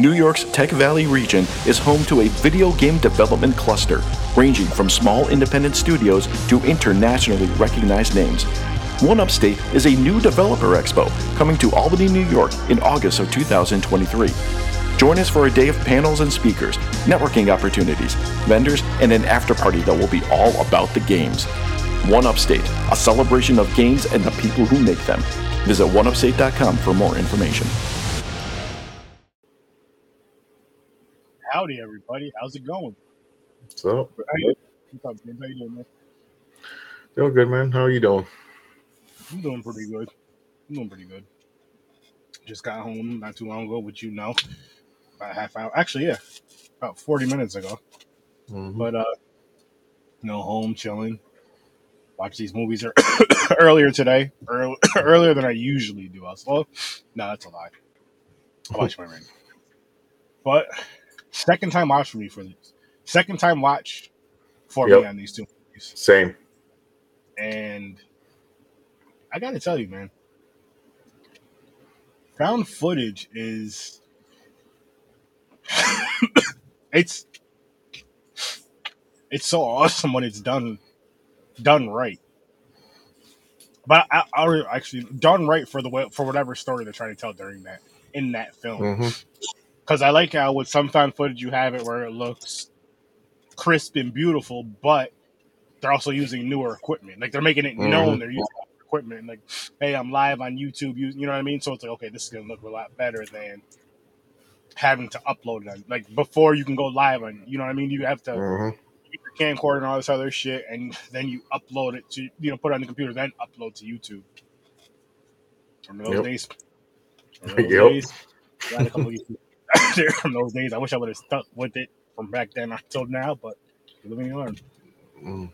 New York's Tech Valley region is home to a video game development cluster, ranging from small independent studios to internationally recognized names. One Upstate is a new developer expo coming to Albany, New York in August of 2023. Join us for a day of panels and speakers, networking opportunities, vendors, and an after party that will be all about the games. One Upstate, a celebration of games and the people who make them. Visit oneupstate.com for more information. Howdy, everybody. How's it going? So, Hey, what's up, James? How you doing, man? doing good, man. How are you doing? I'm doing pretty good. I'm doing pretty good. Just got home not too long ago, which you know, about a half hour. Actually, yeah, about 40 minutes ago. Mhm. But uh, you know, home chilling. Watch these movies ear- earlier today, early, earlier than I usually do. I was well, no, that's a lie. I watched my ring, but second time watch for me for this. Second time watch for me on these two movies. Same. And I gotta tell you, man, found footage is it's it's so awesome when it's done done right. But I, I actually done right for the way for whatever story they're trying to tell during that in that film. hmm Because I like how with some found footage you have it where it looks crisp and beautiful, but they're also using newer equipment. Like they're making it known Mhm. they're using equipment. Like, hey, I'm live on YouTube. You, you know what I mean? So it's like, okay, this is gonna look a lot better than having to upload it. On, like before you can go live on. You know what I mean? You have to hmm your camcorder and all this other shit, and then you upload it to you know put it on the computer, then upload to YouTube. Remember those Yep. days? Remember those Yep. days? there from those days. I wish I would have stuck with it from back then until now, but you live and you learn. mm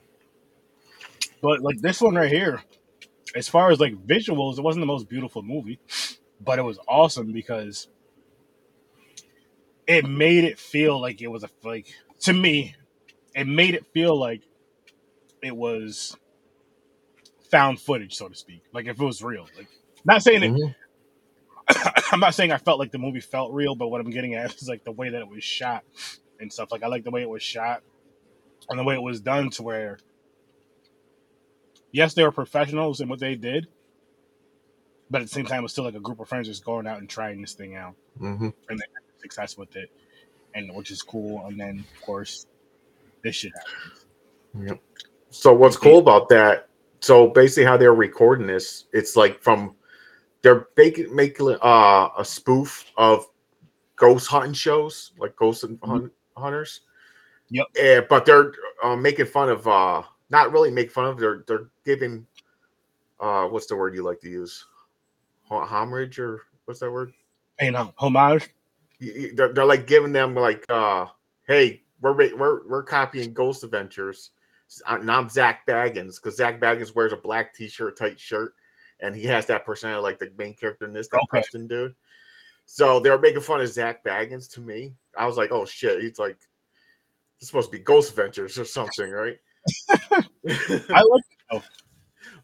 But like this one right here, as far as like visuals, it wasn't the most beautiful movie, but it was awesome because it made it feel like it was a like to me, it made it feel like it was found footage, so to speak. Like if it was real. Like not saying it Mhm. I'm not saying I felt like the movie felt real, but what I'm getting at is like the way that it was shot and stuff. Like I like the way it was shot and the way it was done to where yes, they were professionals in what they did, but at the same time, it was still like a group of friends just going out and trying this thing out hmm and they had success with it, and which is cool. And then of course, this shit happens. Yep. So what's cool about that? So basically, how they're recording this, it's like from they're making making uh, a spoof of ghost hunting shows, like ghost and hunt, hunters. Yep. Eh, but they're uh, making fun of uh, not really make fun of. They're they're giving uh, what's the word you like to use? Ho- Homage or what's that word? You know, homage. they're, they're like giving them like uh hey we're we're we're copying ghost adventures and i'm Zak Bagans because Zak Bagans wears a black t-shirt tight shirt and he has that personality like the main character in this that Okay. preston dude so they were making fun of Zak Bagans to me i was like oh shit he's like it's supposed to be ghost adventures or something right I like.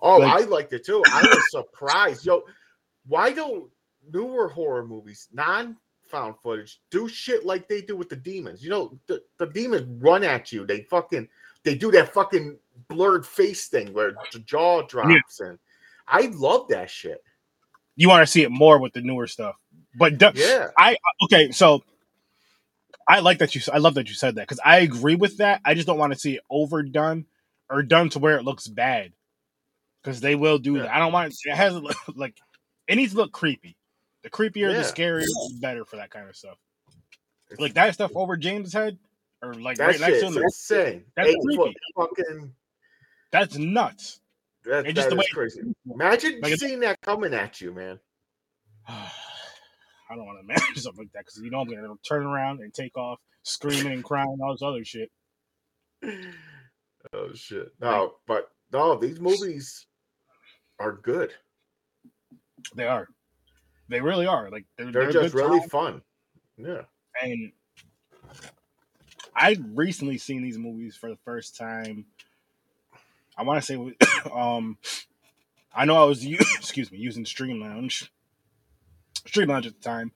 Oh, Like- I liked it too. I was surprised. Yo, why don't newer horror movies, non found footage, do shit like they do with the demons? You know, the, the demons run at you. They fucking they do that fucking blurred face thing where the jaw drops and I love that shit. You want to see it more with the newer stuff, but Yeah. I okay, so I like that you. I love that you said that because I agree with that. I just don't want to see it overdone or done to where it looks bad because they will do Yeah. that. I don't want it has like it needs to look creepy. The creepier, Yeah. the scarier, the better for that kind of stuff. Like that stuff over James' head or like That right next to him. insane. That's foot creepy. fucking That's nuts. That, And just that the is way- crazy. Imagine Like, seeing that coming at you, man. I don't want to imagine something like that because you know I'm gonna turn around and take off screaming and crying all this other shit. Oh shit. No, but no, these movies are good. They are. They really are. Like they're, They're, they're just really time. fun. Yeah. and I recently seen these movies for the first time. I want to say, um, I know I was excuse me using Stream Lounge, Stream Lounge at the time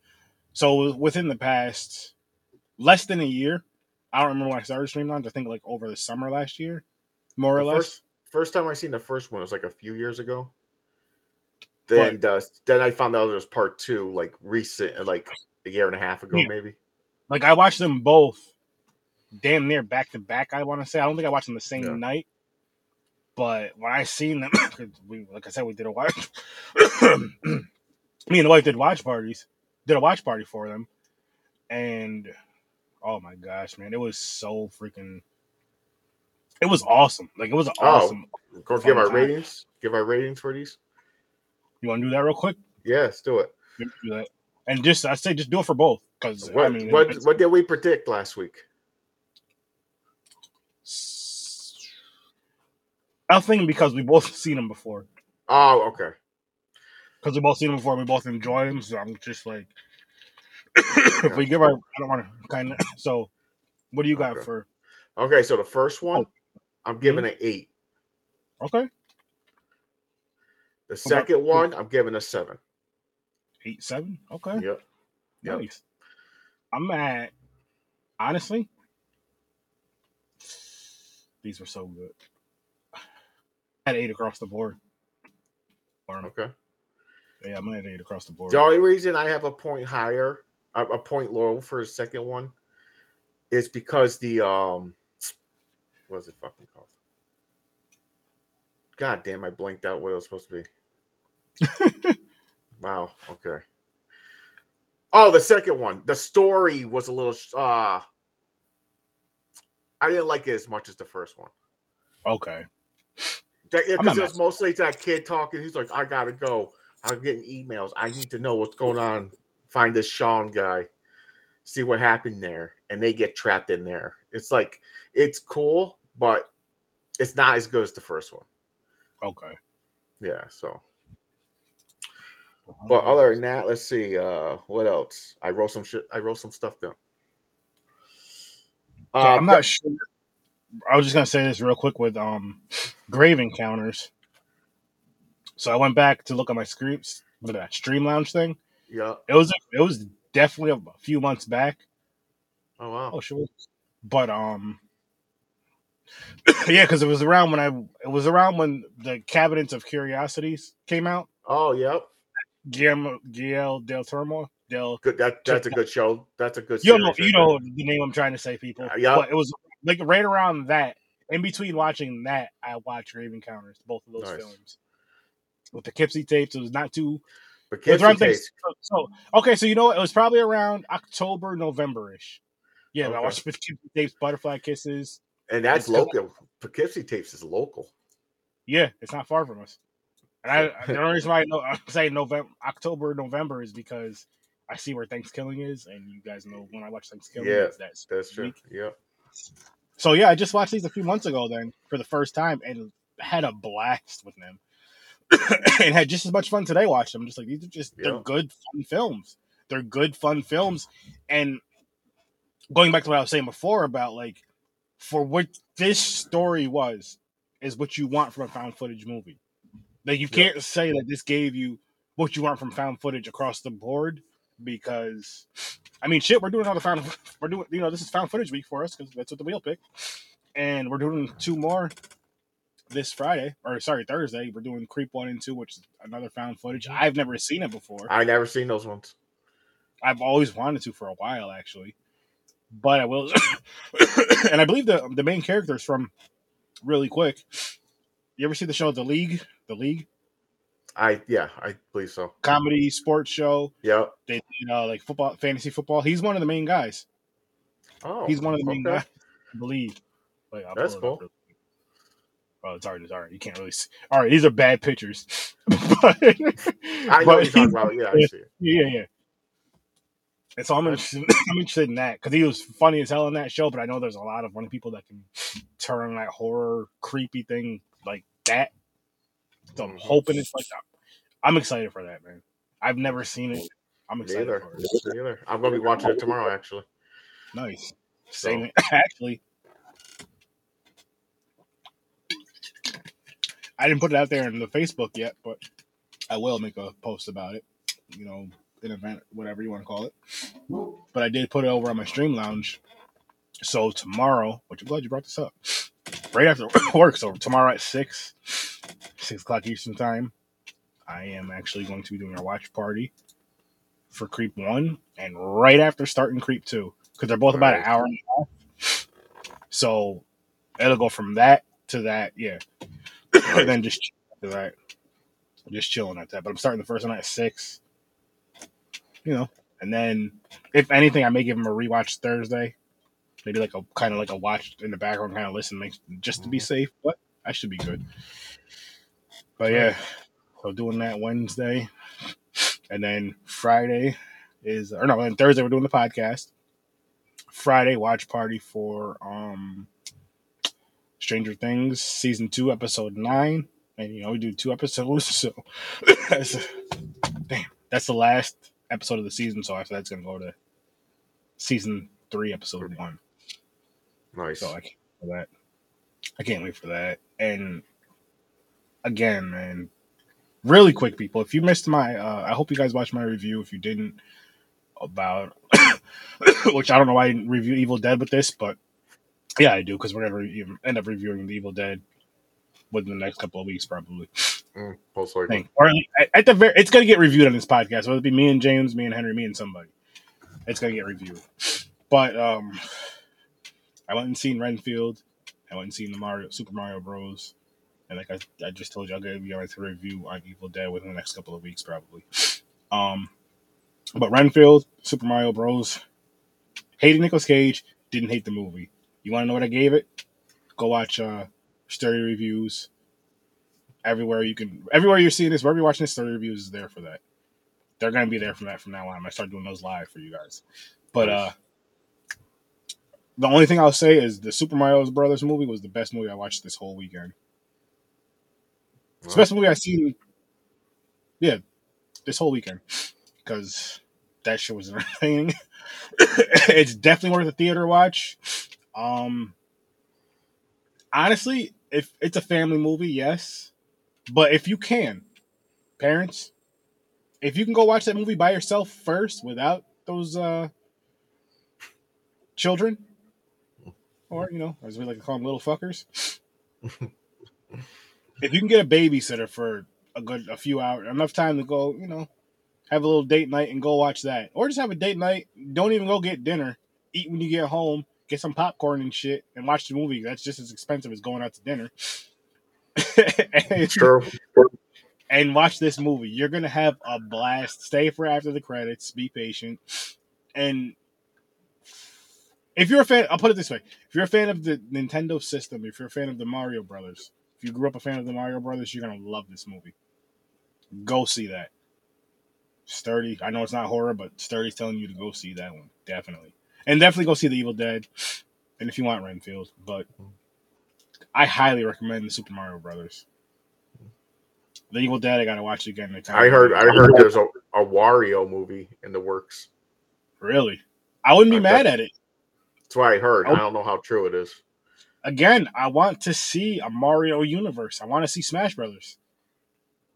So within the past less than a year, I don't remember when I started Stream Lounge. I think like over the summer last year, more or The less. First, first time I seen the first one was like a few years ago. Then, uh, then I found out there was part two, like recent, like a year and a half ago, Yeah. maybe. Like I watched them both, damn near back to back. I want to say I don't think I watched them the same Yeah. night, but when I seen them, we like I said we did a watch. Me and the wife did watch parties, did a watch party for them, and oh my gosh, man, it was so freaking. It was awesome. Like it was Oh. awesome. Go give our time. ratings. Give our ratings for these. You want to do that real quick? Let's do it. Do that. And just I say just do it for both because What I mean what what did we predict last week? Nothing because we both seen them before. Oh, okay. Because we both seen them before, we both enjoy them. So I'm just like, if we give our, I don't want to kind of. So, what do you got Okay. for? Okay, so the first one, Oh. I'm giving hmm? an eight. Okay, The second one, I'm giving a seven. eight seven. Okay, Yep. Yep. nice. I'm at honestly, these were so good. At eight across the board. Okay. Yeah, I'm at eight across the board. The only reason I have a point higher, a, point low for the second one, is because the um, what's it fucking called? God damn! I blanked out what it was supposed to be. wow. Okay. Oh, the second one. The story was a little. uh I didn't like it as much as the first one. Okay. That, yeah, because it was mostly that kid talking. He's like, I gotta go. I'm getting emails. I need to know what's going on. Find this Sean guy. See what happened there. And they get trapped in there. It's like it's cool, but it's not as good as the first one. Okay. Yeah, so but other than that, let's see. Uh what else? I wrote some shit. I wrote some stuff down. Uh, I'm not sure. I was just gonna say this real quick with um grave encounters. So I went back to look at my scripts with that stream lounge thing. Yeah. It was it was definitely a few months back. Oh wow. Oh sure, but um, yeah, because it was around when I it was around when the Cabinets of Curiosities came out. Oh yep. Guillermo Guillermo del Toro del. Good. That that's a good show. That's a good. You know, you know the name I'm trying to say, people. Uh, yeah. It was like right around that. In between watching that, I watched Grave Encounters, both of those Nice. films. With the Kipsy tapes, it was not too. Was Tapes- things. So, okay, so you know what? It was probably around October, November ish. Yeah, I Okay. watched Kipsy tapes, Butterfly Kisses. and that's local. Poughkeepsie Tapes is local. Yeah, it's not far from us. And I, the only reason why I know I'm saying November, October, November is because I see where Thanksgiving is, and you guys know when I watch Thanksgiving, Yeah, it's that That's true. week. Yeah. So yeah, I just watched these a few months ago then for the first time and had a blast with them. and had just as much fun today watching them. Just like these are just they're Yeah. good fun films. They're good fun films. And going back to what I was saying before about like for what this story was is what you want from a found footage movie. Like you can't say that this gave you what you want from found footage across the board because I mean shit, we're doing all the found we're doing you know, this is found footage week for us because that's what the wheel pick. And we're doing two more this Friday, or sorry, Thursday. We're doing Creep One and Two, which is another found footage. Mm-hmm. I've never seen it before. I never seen those ones. I've always wanted to for a while, actually. But I will, and I believe the the main characters from really quick. You ever see the show The League? The League I yeah, I believe so. comedy sports show. Yeah. They you know like football, fantasy football. He's one of the main guys. Oh, He's one of the main okay. guys. I believe. I'll That's pull it up cool. Oh, it's hard. It's hard. You can't really see. All right, these are bad pictures. but, I know you're talking about. Yeah, I see it. Yeah, yeah. And so I'm interested, I'm interested in that because he was funny as hell in that show. But I know there's a lot of funny people that can turn that horror, creepy thing like that. So I'm Mhm. hoping it's like that. I'm excited for that, man. I've never seen it. I'm excited Neither. for it. Neither. I'm gonna be watching it tomorrow. Actually. Nice. So- Same. Actually, I didn't put it out there in the Facebook yet, but I will make a post about it. You know, an event, whatever you want to call it. But I did put it over on my stream lounge. So tomorrow, which I'm glad you brought this up, right after work, so tomorrow at six, six o'clock Eastern time, I am actually going to be doing a watch party for Creep One, and right after starting Creep Two, because they're both about an hour and a half. So it'll go from that to that, yeah, and then just after that, just chilling at that. But I'm starting the first one at six, you know, and then if anything, I may give them a rewatch Thursday, maybe like a kind of like a watch in the background, kind of listen, make, just to be mm-hmm. safe. But I should be good. But yeah, so doing that Wednesday, and then Friday is or no, and Thursday we're doing the podcast. Friday watch party for um Stranger Things season two episode nine, and you know we do two episodes, so that's damn that's the last episode of the season. So after that's gonna go to season three, episode one. Nice. So I can't wait for that. I can't wait for that. And again, man, really quick, people. If you missed my, uh, I hope you guys watched my review. If you didn't, about which I don't know why I didn't review Evil Dead with this, but yeah, I do because we're gonna re- end up reviewing the Evil Dead within the next couple of weeks, probably. Mm, most likely. Thing. Or at- at the very, it's gonna get reviewed on this podcast. Whether it be me and James, me and Henry, me and somebody, it's gonna get reviewed. But um, I went and seen Renfield. I went and seen the Mario Super Mario Bros. And like I, I just told you, I'll be going to review on Evil Dead within the next couple of weeks, probably. Um, but Renfield, Super Mario Bros. Hated Nicolas Cage, didn't hate the movie. You want to know what I gave it? Go watch uh, Sturdy reviews. Everywhere you can, everywhere you're seeing this, wherever you're watching this, Sturdy reviews is there for that. They're gonna be there from that from now on. I start doing those live for you guys. But uh, the only thing I'll say is the Super Mario Brothers movie was the best movie I watched this whole weekend. Best movie I've seen. Yeah, this whole weekend because that shit was entertaining. it's definitely worth a theater watch. Um, honestly, if it's a family movie, yes, but if you can, parents, if you can go watch that movie by yourself first without those uh children, or you know, as we like to call them, little fuckers. if you can get a babysitter for a good a few hours, enough time to go, you know, have a little date night and go watch that, or just have a date night. Don't even go get dinner. Eat when you get home. Get some popcorn and shit, and watch the movie. That's just as expensive as going out to dinner. and, True. and watch this movie. You're gonna have a blast. Stay for after the credits. Be patient. And if you're a fan, I'll put it this way: if you're a fan of the Nintendo system, if you're a fan of the Mario Brothers, you grew up a fan of the Mario Brothers, you're gonna love this movie. Go see that. Sturdy. I know it's not horror, but Sturdy's telling you to go see that one. Definitely. And definitely go see The Evil Dead. And if you want Renfield. But I highly recommend the Super Mario Brothers. The Evil Dead, I gotta watch it again. I heard. I heard there's a, a Wario movie in the works. Really? I wouldn't be I mad at it. That's what I heard. Oh. I don't know how true it is. Again, I want to see a Mario universe. I want to see Smash Brothers.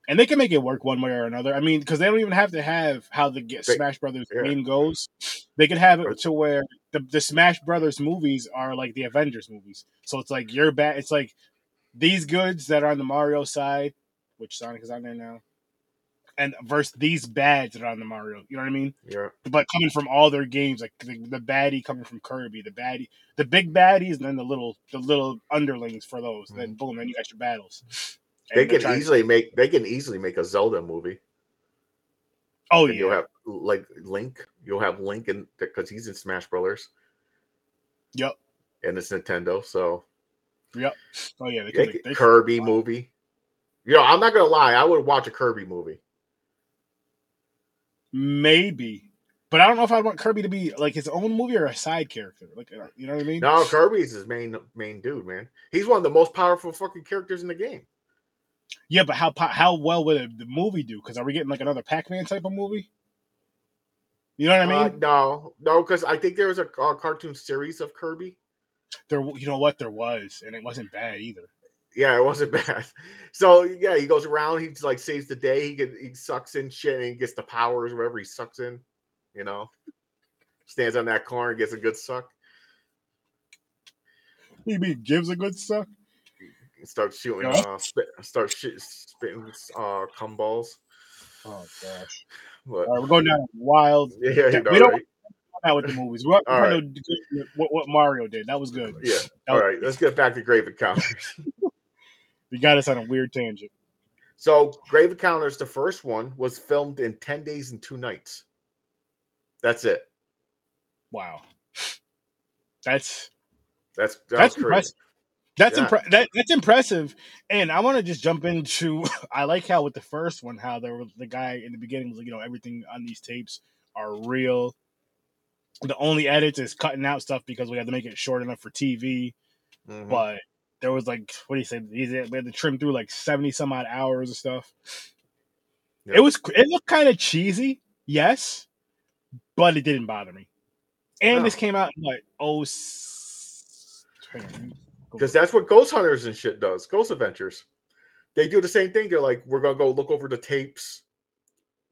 And they can make it work one way or another. I mean, because they don't even have to have how the get Smash Brothers yeah. game goes. They could have it to where the, the Smash Brothers movies are like the Avengers movies. So it's like you're bad. It's like these goods that are on the Mario side, which Sonic is on there now, and versus these bads that are on the Mario. You know what I mean? Yeah. but coming from all their games, like the, the baddie coming from Kirby, the baddie, the big baddies, and then the little the little underlings for those. Then mm. boom, then you got your battles. They And they're can easily make. They can easily make a Zelda movie. Oh And You'll have like Link. You'll have Link in because he's in Smash Brothers yep, and it's Nintendo. So yep. Oh yeah, they they could, they, they, Kirby movie. You know, I'm not gonna lie. I would watch a Kirby movie. Maybe, but I don't know if I want Kirby to be like his own movie or a side character. Like uh, you know what I mean? No, Kirby's his main main dude, man. He's one of the most powerful fucking characters in the game. Yeah, but how how well would the movie do? Because are we getting like another Pac Man type of movie? You know what I mean? Uh, no, no, because I think there was a, a cartoon series of Kirby. there, you know what? There was, and it wasn't bad either. Yeah, it wasn't bad. So yeah, he goes around. He like saves the day. He get, he sucks in shit and he gets the powers wherever he sucks in. You know, stands on that corner, and gets a good suck. He mean gives a good suck. He starts shooting. Yeah. Uh, spit, starts shit, spitting uh, cum balls. Oh gosh. But All right, we're going down wild. yeah, you know, we don't- right? Out with the movies. We're, we're gonna what, what Mario did. That was good. Yeah. That All was- right, let's get back to Grave Encounters. You got us on a weird tangent. So, Grave Encounters, the first one, was filmed in 10 days and two nights. That's it. Wow. That's That's that that's impressive. That's Yeah. impre- that, that's impressive. And I want to just jump into. I like how with the first one, how there was the guy in the beginning was like, you know, everything on these tapes are real. The only edits is cutting out stuff because we had to make it short enough for TV. Mhm. But there was like, what do you say? We had to trim through like seventy some odd hours of stuff. Yeah. It was. It looked kind of cheesy, yes, but it didn't bother me. And this came out in like oh. s- hang on. Because that's what Ghost Hunters and shit does. Ghost Adventures. They do the same thing. They're like, we're gonna go look over the tapes.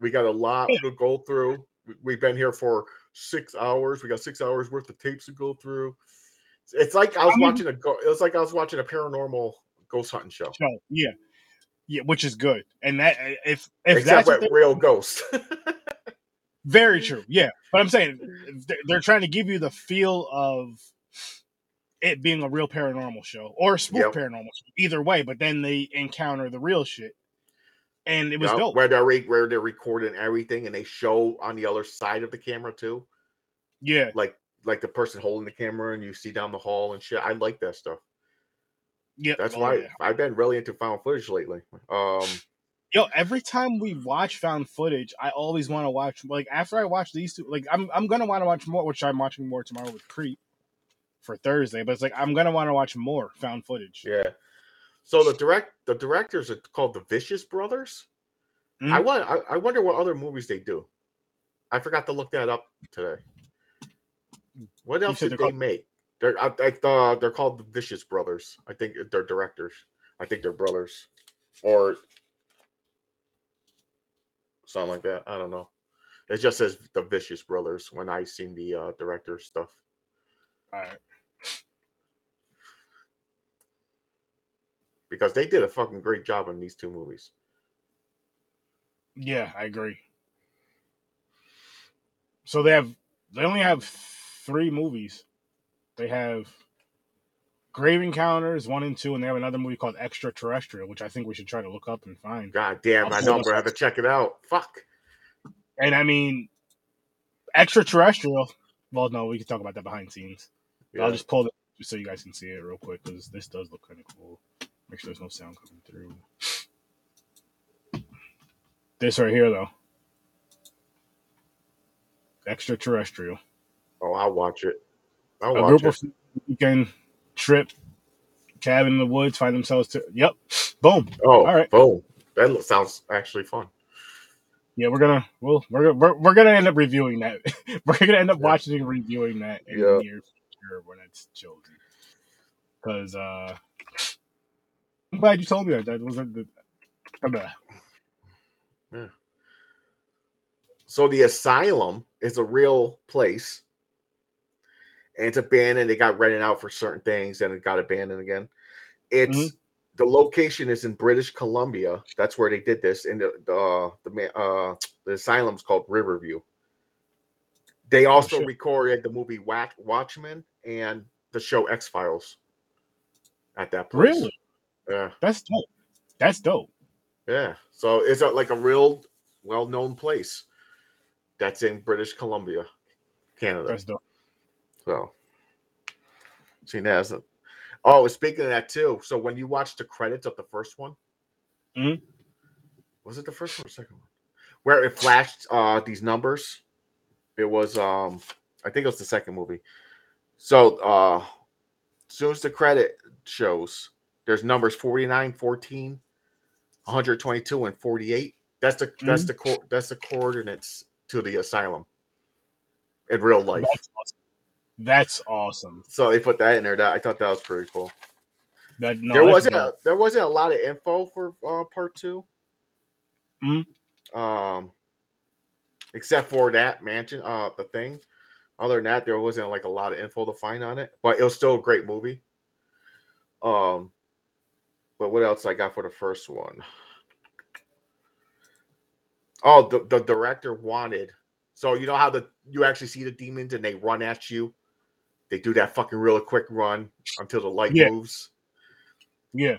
We got a lot Yeah. to go through. We've been here for six hours. We got six hours worth of tapes to go through. It's like I was I mean- watching a go. It was like I was watching a paranormal ghost hunting show, show. Yeah, yeah, which is good. And that eh, if if except that's real ghosts. very true. Yeah, but I'm saying they're- trying to give you the feel of it being a real paranormal show or a spoof Yep. paranormal show. Either way, but then they encounter the real shit, and it was Yeah, dope. where they're re- where they're recording everything and they show on the other side of the camera too, Yeah, like like the person holding the camera and you see down the hall and shit. I like that stuff. yeah. That's oh, why yeah. I've been really into found footage lately. Um, Yo, every time we watch found footage, I always want to watch. Like after I watch these two, like I'm I'm gonna want to watch more, which I'm watching more tomorrow with Creep for Thursday. But it's like I'm gonna want to watch more found footage. yeah. So the direct the directors are called the Vicious Brothers. I Mhm. want I, I wonder what other movies they do. I forgot to look that up today. What else did they called- make? They're I, I thought they're called the Vicious Brothers. I think they're directors. I think they're brothers, or something like that. I don't know. It just says the Vicious Brothers when I seen the uh, director stuff. All right. because they did a fucking great job on these two movies. Yeah, I agree. So they have they only have three movies. They have Grave Encounters one and two, and they have another movie called Extraterrestrial, which I think we should try to look up and find. God damn, I know pull I'm have to check it out. Fuck. And I mean, Extraterrestrial. Well, no, we can talk about that behind scenes. I'll just pull it just so you guys can see it real quick because this does look kind of cool. Make sure there's no sound coming through. This right here, though. Extraterrestrial. I'll watch it. I'll a watch group it. of weekend trip, cabin in the woods, find themselves to. Yep. Boom. oh, all right. Boom. That sounds actually fun. Yeah, we're gonna. Well, we're we're, we're gonna end up reviewing that. we're gonna end up Yeah. watching and reviewing that in Yeah. the near future when it's children. Because uh, I'm glad you told me that. That wasn't the. blah. So the asylum is a real place. And it's abandoned. They got rented out for certain things and it got abandoned again. It's Mhm. the location is in British Columbia. That's where they did this. And the the the, ma- uh, the asylum's called Riverview. They also shit. recorded the movie Watch, Watchmen and the show X Files at that place. Really? Yeah. That's dope. That's dope. Yeah. So it's a, like a real well known place that's in British Columbia, Canada. That's dope. So, see, that's a, oh, speaking of that too. So when you watch the credits of the first one, Mhm. was it the first one or second one? Where it flashed uh these numbers. It was um, I think it was the second movie. So uh, as soon as the credit shows, there's numbers 49, 14, 122, and 48. That's the that's the co- that's the coordinates to the asylum in real life. Awesome. That's awesome. So they put that in there. That I thought that was pretty cool. That no, there wasn't a, there wasn't a lot of info for uh, part 2 Mhm. Um, except for that mansion, uh, the thing. Other than that, there wasn't like a lot of info to find on it, but it was still a great movie. Um, but what else I got for the first one? Oh, the, the director wanted. So you know how the you actually see the demons and they run at you. They do that fucking really quick run until the light Yeah. moves Yeah,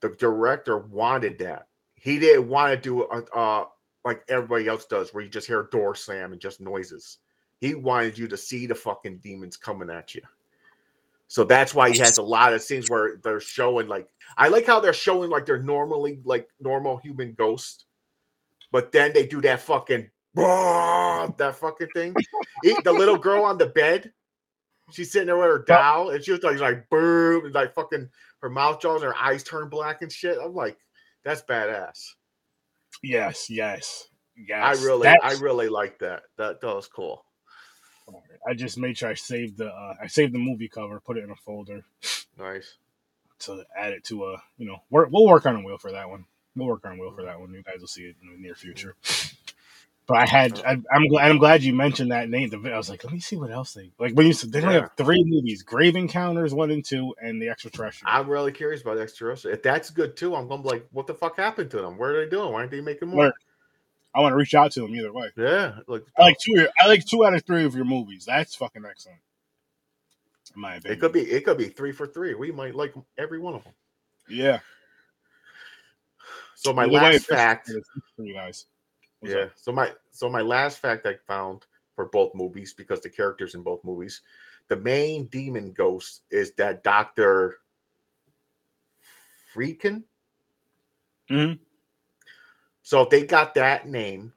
the director wanted that. He didn't want to do it uh, like everybody else does, where you just hear a door slam and just noises. He wanted you to see the fucking demons coming at you. So that's why he has a lot of scenes where they're showing like I like how they're showing like they're normally like normal human ghosts, but then they do that fucking that fucking thing. The little girl on the bed, she's sitting there with her doll, and she was like like boom, and like fucking her mouth jaws, and her eyes turn black and shit. I'm like, that's badass. yes, yes, yes. I really, That's- I really like that. That that was cool. I just made sure I saved the uh, I saved the movie cover, put it in a folder Nice. to add it to a you know we're, we'll work on a wheel for that one. We'll work on a wheel for that one. You guys will see it in the near future. But I had I, I'm glad I'm glad you mentioned that name. I was like, let me see what else they like when you said they Yeah. have three movies: Grave Encounters one and two, and the Extraterrestrial. I'm really curious about the extraterrestrial. If that's good too, I'm gonna be like, what the fuck happened to them? What are they doing? Why aren't they making more? Where- I want to reach out to them either way. Yeah, like I like two. I like two out of three of your movies. That's fucking excellent. In my opinion, it could be, it could be three for three. We might like every one of them. Yeah. So my Either way, last it's fact, for you guys. What's yeah. up? So my so my last fact I found for both movies because the characters in both movies, the main demon ghost is that Doctor Friedkin. Mhm. So they got that name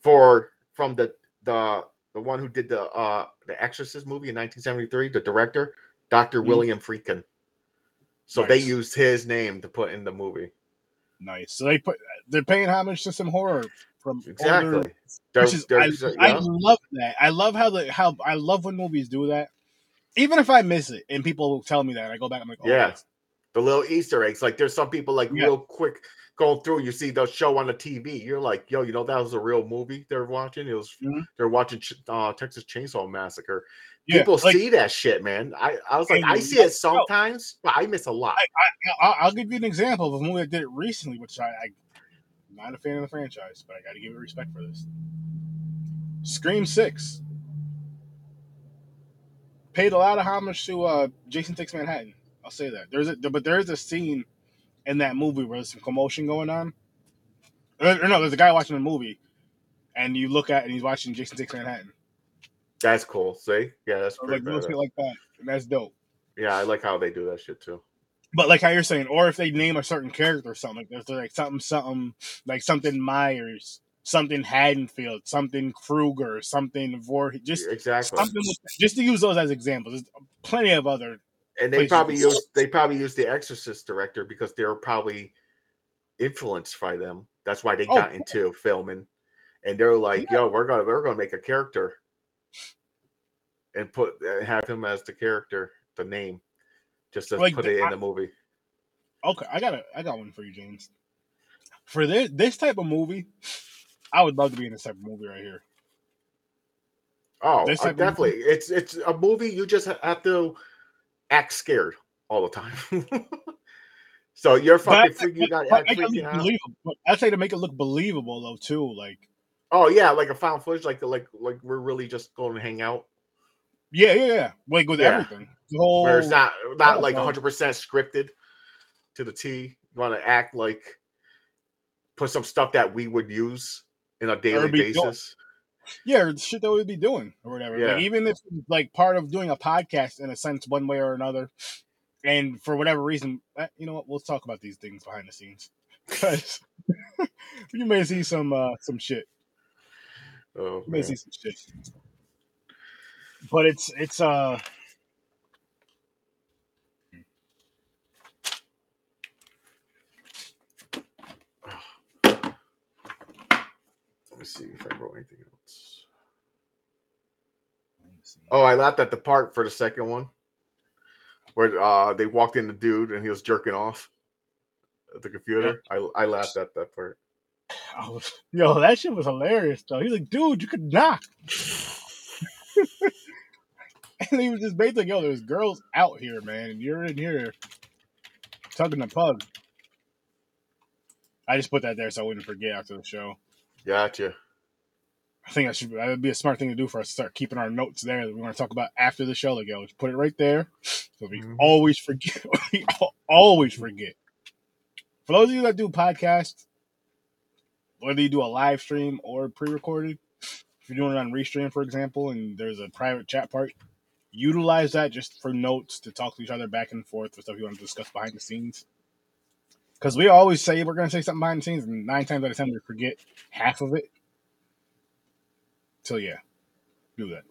for from the the the one who did the uh the Exorcist movie in 1973, the director, Dr. Mhm. William Friedkin. So they used his name to put in the movie. Nice. So they put they're paying homage to some horror from older- Exactly. There- which is, I, uh, I love that. I love how the how I love when movies do that. Even if I miss it and people will tell me that, I go back. I'm like, oh, Yeah. the little Easter eggs. Like there's some people like Yeah. real quick going through. You see the show on the TV. You're like, yo, you know that was a real movie they're watching. It was Mhm. they're watching uh, Texas Chainsaw Massacre. Yeah. People like, see that shit, man. I I was like, I see it sometimes, but I miss a lot. I'll, I'll give you an example of a movie that did it recently, which I, I am not a fan of the franchise, but I got to give it respect for this. Scream Six paid a lot of homage to uh, Jason Takes Manhattan. I'll say that. There's a but there is a scene in that movie where there's some commotion going on. Or, or no, there's a guy watching the movie, and you look at and he's watching Jason Takes Manhattan. That's cool. See, yeah, that's Or pretty like like that, that's dope. Yeah, I like how they do that shit too. But like how you're saying, or if they name a certain character or something, like there's like something, something like something Myers, something Haddonfield, something Krueger, something Voorhees, just exactly. something, with, just to use those as examples. There's plenty of other. And they places probably use they probably use the Exorcist director because they're probably influenced by them. That's why they Oh, got into filming, and they're like, "Yo, we're gonna we're gonna make a character and put uh, have him as the character, the name, just to Like, put it in the movie." Okay, I got a, I got one for you, James. For this this type of movie, I would love to be in this type of movie right here. Oh, definitely. It's it's a movie you just have to act scared all the time. so you're fucking freaking you got But act make it freaking look out. I'd say to make it look believable though too. Like Oh yeah, like a found footage, like like like we're really just going to hang out. yeah, yeah, yeah. Like with Yeah. everything, the whole where it's not not like 100 percent scripted to the T. You want to act like put some stuff that we would use in a daily basis. yeah, the shit that we'd be doing or whatever. Yeah. Like, even if it's, like part of doing a podcast in a sense, one way or another, and for whatever reason, eh, you know what? We'll talk about these things behind the scenes because you may see some uh some shit. Oh, You may man. see some shit. But it's it's uh Let me see if I wrote anything else. Oh, I laughed at the part for the second one where uh, they walked in the dude and he was jerking off at the computer. I I laughed at that part. I was, yo, that shit was hilarious though. He's like, dude, you could knock. and he was just basically, yo, there's girls out here, man, and you're in here tugging the pug. I just put that there so I wouldn't forget after the show. Gotcha. I think that should that would be a smart thing to do for us to start keeping our notes there that we want to talk about after the show. Like, yo, just put it right there, so we Mhm. always forget. we always forget. For those of you that do podcasts, whether you do a live stream or pre-recorded, if you're doing it on Restream, for example, and there's a private chat part, utilize that just for notes to talk to each other back and forth for stuff you want to discuss behind the scenes. Because we always say we're going to say something behind the scenes, and nine times out of ten we forget half of it. So yeah, do that.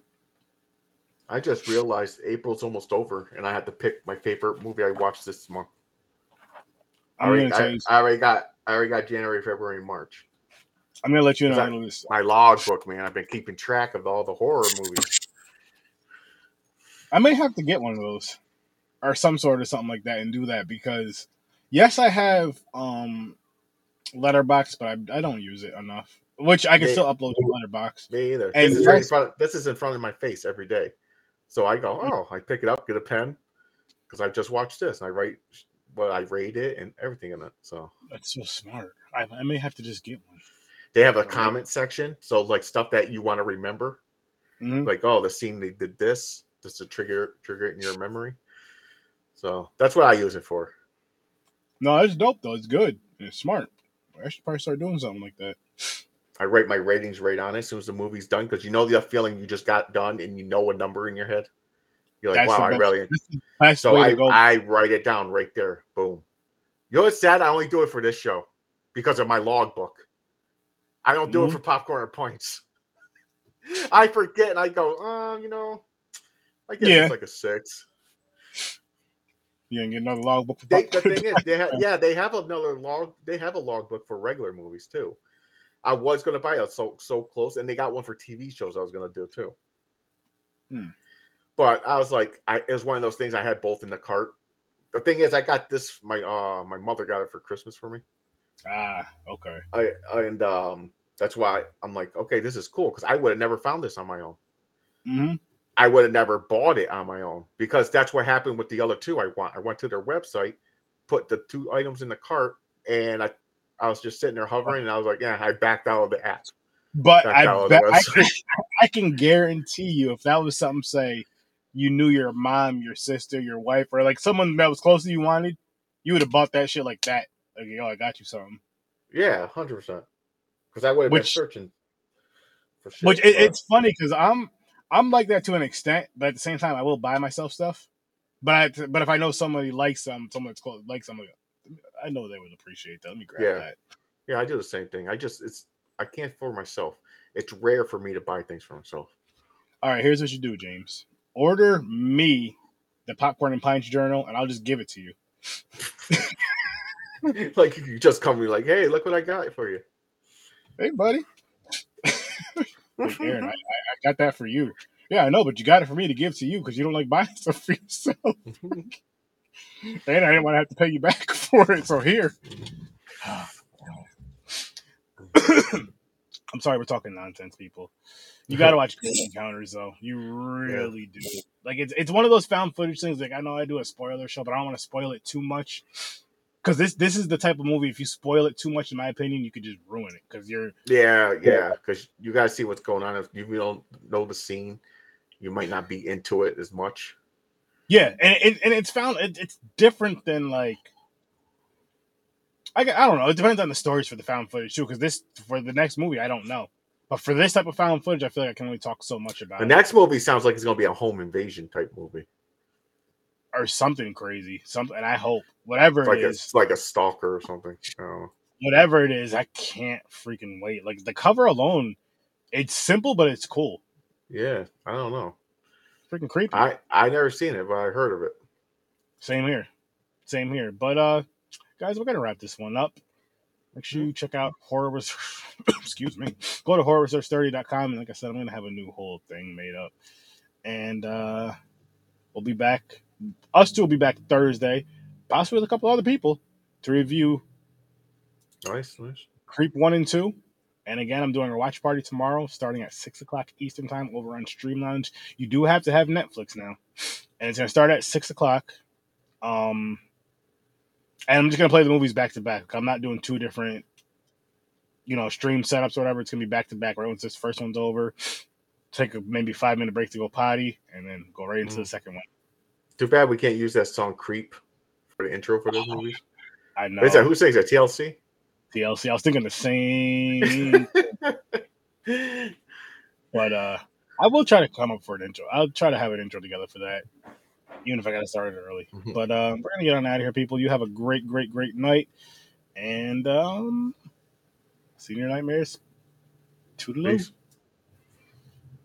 I just realized April's almost over, and I had to pick my favorite movie I watched this month. I already, I. I already got I already got January, February, March. I'm gonna let you know. Is that- handle this. My log book, man. I've been keeping track of all the horror movies. I may have to get one of those, or some sort of something like that, and do that because yes, I have um Letterboxd, but I, I don't use it enough. Which I can They- still upload to Letterboxd. Me either. And this, is right in front, this is in front of my face every day. So I go, oh, I pick it up, get a pen, because I just watched this, and I write what I rate it and everything in it. So That's so smart. I, I may have to just get one. They have a comment section, so like stuff that you want to remember, Mhm. like oh, the scene they did this, just to trigger trigger it in your memory. So that's what I use it for. No, it's dope though. It's good. and It's smart. I should probably start doing something like that. I write my ratings right on it as soon as the movie's done because you know the feeling you just got done and you know a number in your head. You're like, That's wow, I really. That's the best So I. I write it down right there. Boom. You know what's sad? I only do it for this show because of my logbook. I don't do it Mhm. for popcorn or points. I forget and I go, uh, you know, I guess Yeah. it's like a six. you get another logbook. For They, the thing is, they have yeah, they have another log. They have a logbook for regular movies too. I was gonna buy it so so close, and they got one for TV shows. I was gonna do too. Hmm. But I was like, I it was one of those things. I had both in the cart. The thing is, I got this. My uh, my mother got it for Christmas for me. Ah, okay. I and um, that's why I'm like, okay, this is cool because I would have never found this on my own. hmm I would have never bought it on my own because that's what happened with the other two. I want. I went to their website, put the two items in the cart, and I, I was just sitting there hovering, and I was like, yeah, I backed out of the app. But I the I can, I can guarantee you, if that was something, say you knew your mom, your sister, your wife, or like someone that was close to you wanted, you would have bought that shit like that. Like, yo, oh, I got you something. Yeah, hundred percent. Because I would have been searching for shit. Which it, it's funny because I'm I'm like that to an extent, but at the same time, I will buy myself stuff. But I, but if I know somebody likes some, someone that's close, like somebody, I know they would appreciate that. Let me grab Yeah. that. yeah, I do the same thing. I just it's I can't for myself. It's rare for me to buy things for myself. All right, here's what you do, James. Order me the popcorn and pints journal, and I'll just give it to you. like you just come and be like, hey, look what I got for you. Hey, buddy. Like, Aaron, I, I, I got that for you. Yeah, I know, but you got it for me to give to you because you don't like buying stuff for yourself. and I didn't want to have to pay you back for it. So here. I'm sorry, we're talking nonsense, people. You got to watch Close Encounters, though. You really do. Like it's it's one of those found footage things. Like I know I do a spoiler show, but I don't want to spoil it too much because this this is the type of movie. If you spoil it too much, in my opinion, you could just ruin it because you're Yeah, yeah, because you gotta see what's going on. If you don't know the scene, you might not be into it as much. Yeah, and it, and it's found it, it's different than like I, I don't know. It depends on the stories for the found footage too. Because this for the next movie, I don't know. But for this type of found footage, I feel like I can only talk so much about The it next movie sounds like it's gonna be a home invasion type movie. Or something crazy. Something, and I hope whatever It's like it a, it's like a stalker or something. Whatever it is, I can't freaking wait. Like the cover alone, it's simple, but it's cool. Yeah, I don't know. Freaking creepy. I I never seen it, but I heard of it. Same here. Same here. But uh guys, we're gonna wrap this one up. Make sure you check out horror Research. excuse me. Go to horrorwithsirsturdy.com and like I said, I'm gonna have a new whole thing made up. And uh we'll be back us two will be back Thursday, possibly with a couple other people to review Nice, nice. Creep one and two. And again, I'm doing a watch party tomorrow, starting at six o'clock Eastern time over on Stream Lounge. You do have to have Netflix now, and it's gonna start at six o'clock. Um, and I'm just gonna play the movies back to back. I'm not doing two different, you know, stream setups or whatever. It's gonna be back to back. Right once this first one's over, take a maybe five minute break to go potty, and then go right into the second one. Too bad we can't use that song "Creep" for the intro for those movies. I know that who sings that? TLC. TLC. I was thinking the same, but uh, I will try to come up for an intro. I'll try to have an intro together for that, even if I got to start it early. Mhm. But uh, we're gonna get on out of here, people. You have a great, great, great night, and um, see you in your nightmares. Toodaloo. Peace.